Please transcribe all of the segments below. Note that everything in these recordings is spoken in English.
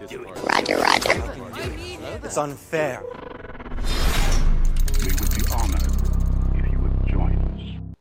Roger, roger. It's unfair.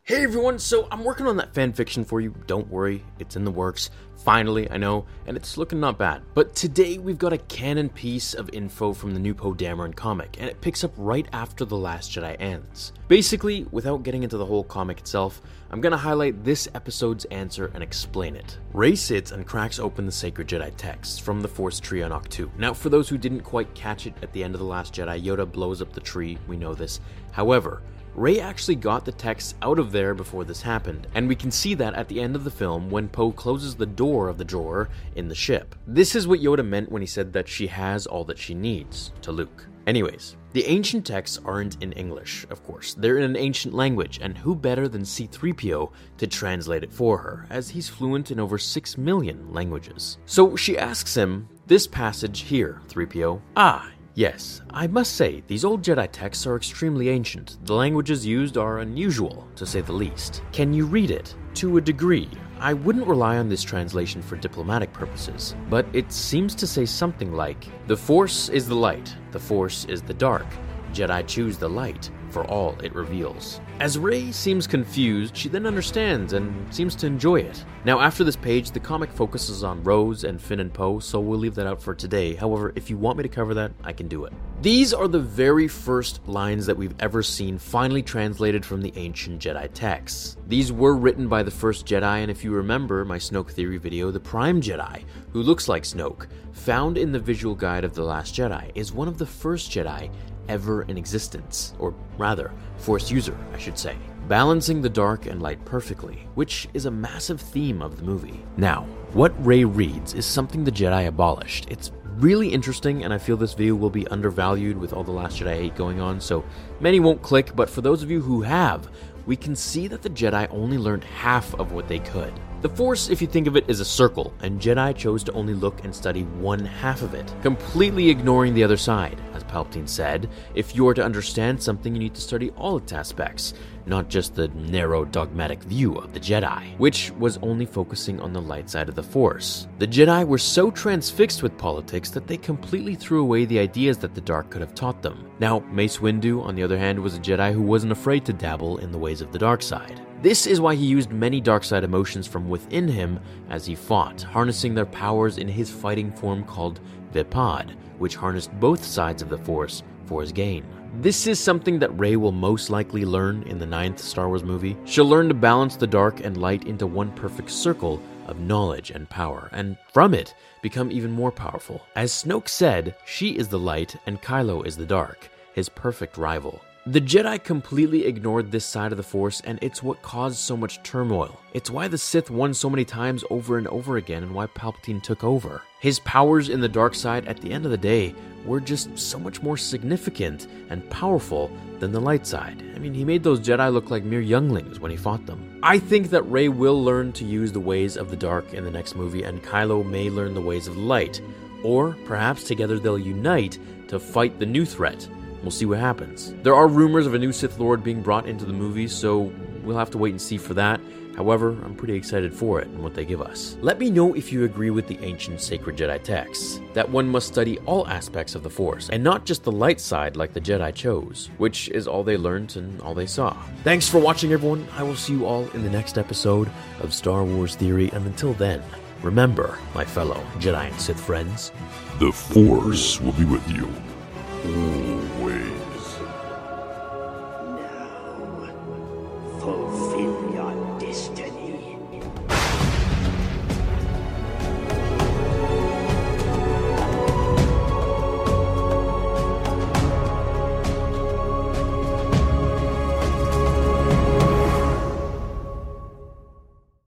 Hey everyone, so I'm working on that fan fiction for you. Don't worry, it's in the works. Finally, I know, and it's looking not bad. But today we've got a canon piece of info from the new Poe Dameron comic, and it picks up right after The Last Jedi ends. Basically, without getting into the whole comic itself, I'm gonna highlight this episode's answer and explain it. Rey sits and cracks open the sacred Jedi texts from the Force tree on Ahch-To. Now, for those who didn't quite catch it at the end of The Last Jedi, Yoda blows up the tree, we know this. However, Rey actually got the texts out of there before this happened, and we can see that at the end of the film when Poe closes the door of the drawer in the ship. This is what Yoda meant when he said that she has all that she needs to Luke. Anyways, the ancient texts aren't in English, of course. They're in an ancient language, and who better than C3PO to translate it for her, as he's fluent in over 6 million languages. So she asks him, This passage here, 3PO. Ah, Yes, I must say, these old Jedi texts are extremely ancient. The languages used are unusual, to say the least. Can you read it? To a degree. I wouldn't rely on this translation for diplomatic purposes, but it seems to say something like The Force is the light, the Force is the dark. Jedi choose the light for all it reveals. As Rey seems confused, she then understands and seems to enjoy it. Now, after this page, the comic focuses on Rose and Finn and Poe, so we'll leave that out for today. However, if you want me to cover that, I can do it. These are the very first lines that we've ever seen finally translated from the ancient Jedi texts. These were written by the first Jedi, and if you remember my Snoke Theory video, the Prime Jedi, who looks like Snoke, found in the visual guide of The Last Jedi, is one of the first Jedi ever in existence, or rather, Force user, I should say, balancing the dark and light perfectly, which is a massive theme of the movie. Now, what Rey reads is something the Jedi abolished. It's really interesting, and I feel this video will be undervalued with all the Last Jedi 8 going on, so many won't click, but for those of you who have, we can see that the Jedi only learned half of what they could. The Force, if you think of it, is a circle, and Jedi chose to only look and study one half of it, completely ignoring the other side. As Palpatine said, if you are to understand something, you need to study all its aspects, not just the narrow dogmatic view of the Jedi, which was only focusing on the light side of the Force. The Jedi were so transfixed with politics that they completely threw away the ideas that the dark could have taught them. Now, Mace Windu, on the other hand, was a Jedi who wasn't afraid to dabble in the ways of the dark side. This is why he used many dark side emotions from within him as he fought, harnessing their powers in his fighting form called Vaapad, which harnessed both sides of the Force for his gain. This is something that Rey will most likely learn in the ninth Star Wars movie. She'll learn to balance the dark and light into one perfect circle of knowledge and power, and from it, become even more powerful. As Snoke said, she is the light and Kylo is the dark, his perfect rival. The Jedi completely ignored this side of the Force, and it's what caused so much turmoil. It's why the Sith won so many times over and over again, and why Palpatine took over. His powers in the dark side, at the end of the day, were just so much more significant and powerful than the light side. I mean, he made those Jedi look like mere younglings when he fought them. I think that Rey will learn to use the ways of the dark in the next movie, and Kylo may learn the ways of light. Or perhaps together they'll unite to fight the new threat We'll see what happens. There are rumors of a new Sith Lord being brought into the movie, so we'll have to wait and see for that. However, I'm pretty excited for it and what they give us. Let me know if you agree with the ancient sacred Jedi texts, that one must study all aspects of the Force, and not just the light side like the Jedi chose, which is all they learned and all they saw. Thanks for watching, everyone. I will see you all in the next episode of Star Wars Theory, and until then, remember, my fellow Jedi and Sith friends, The Force will be with you.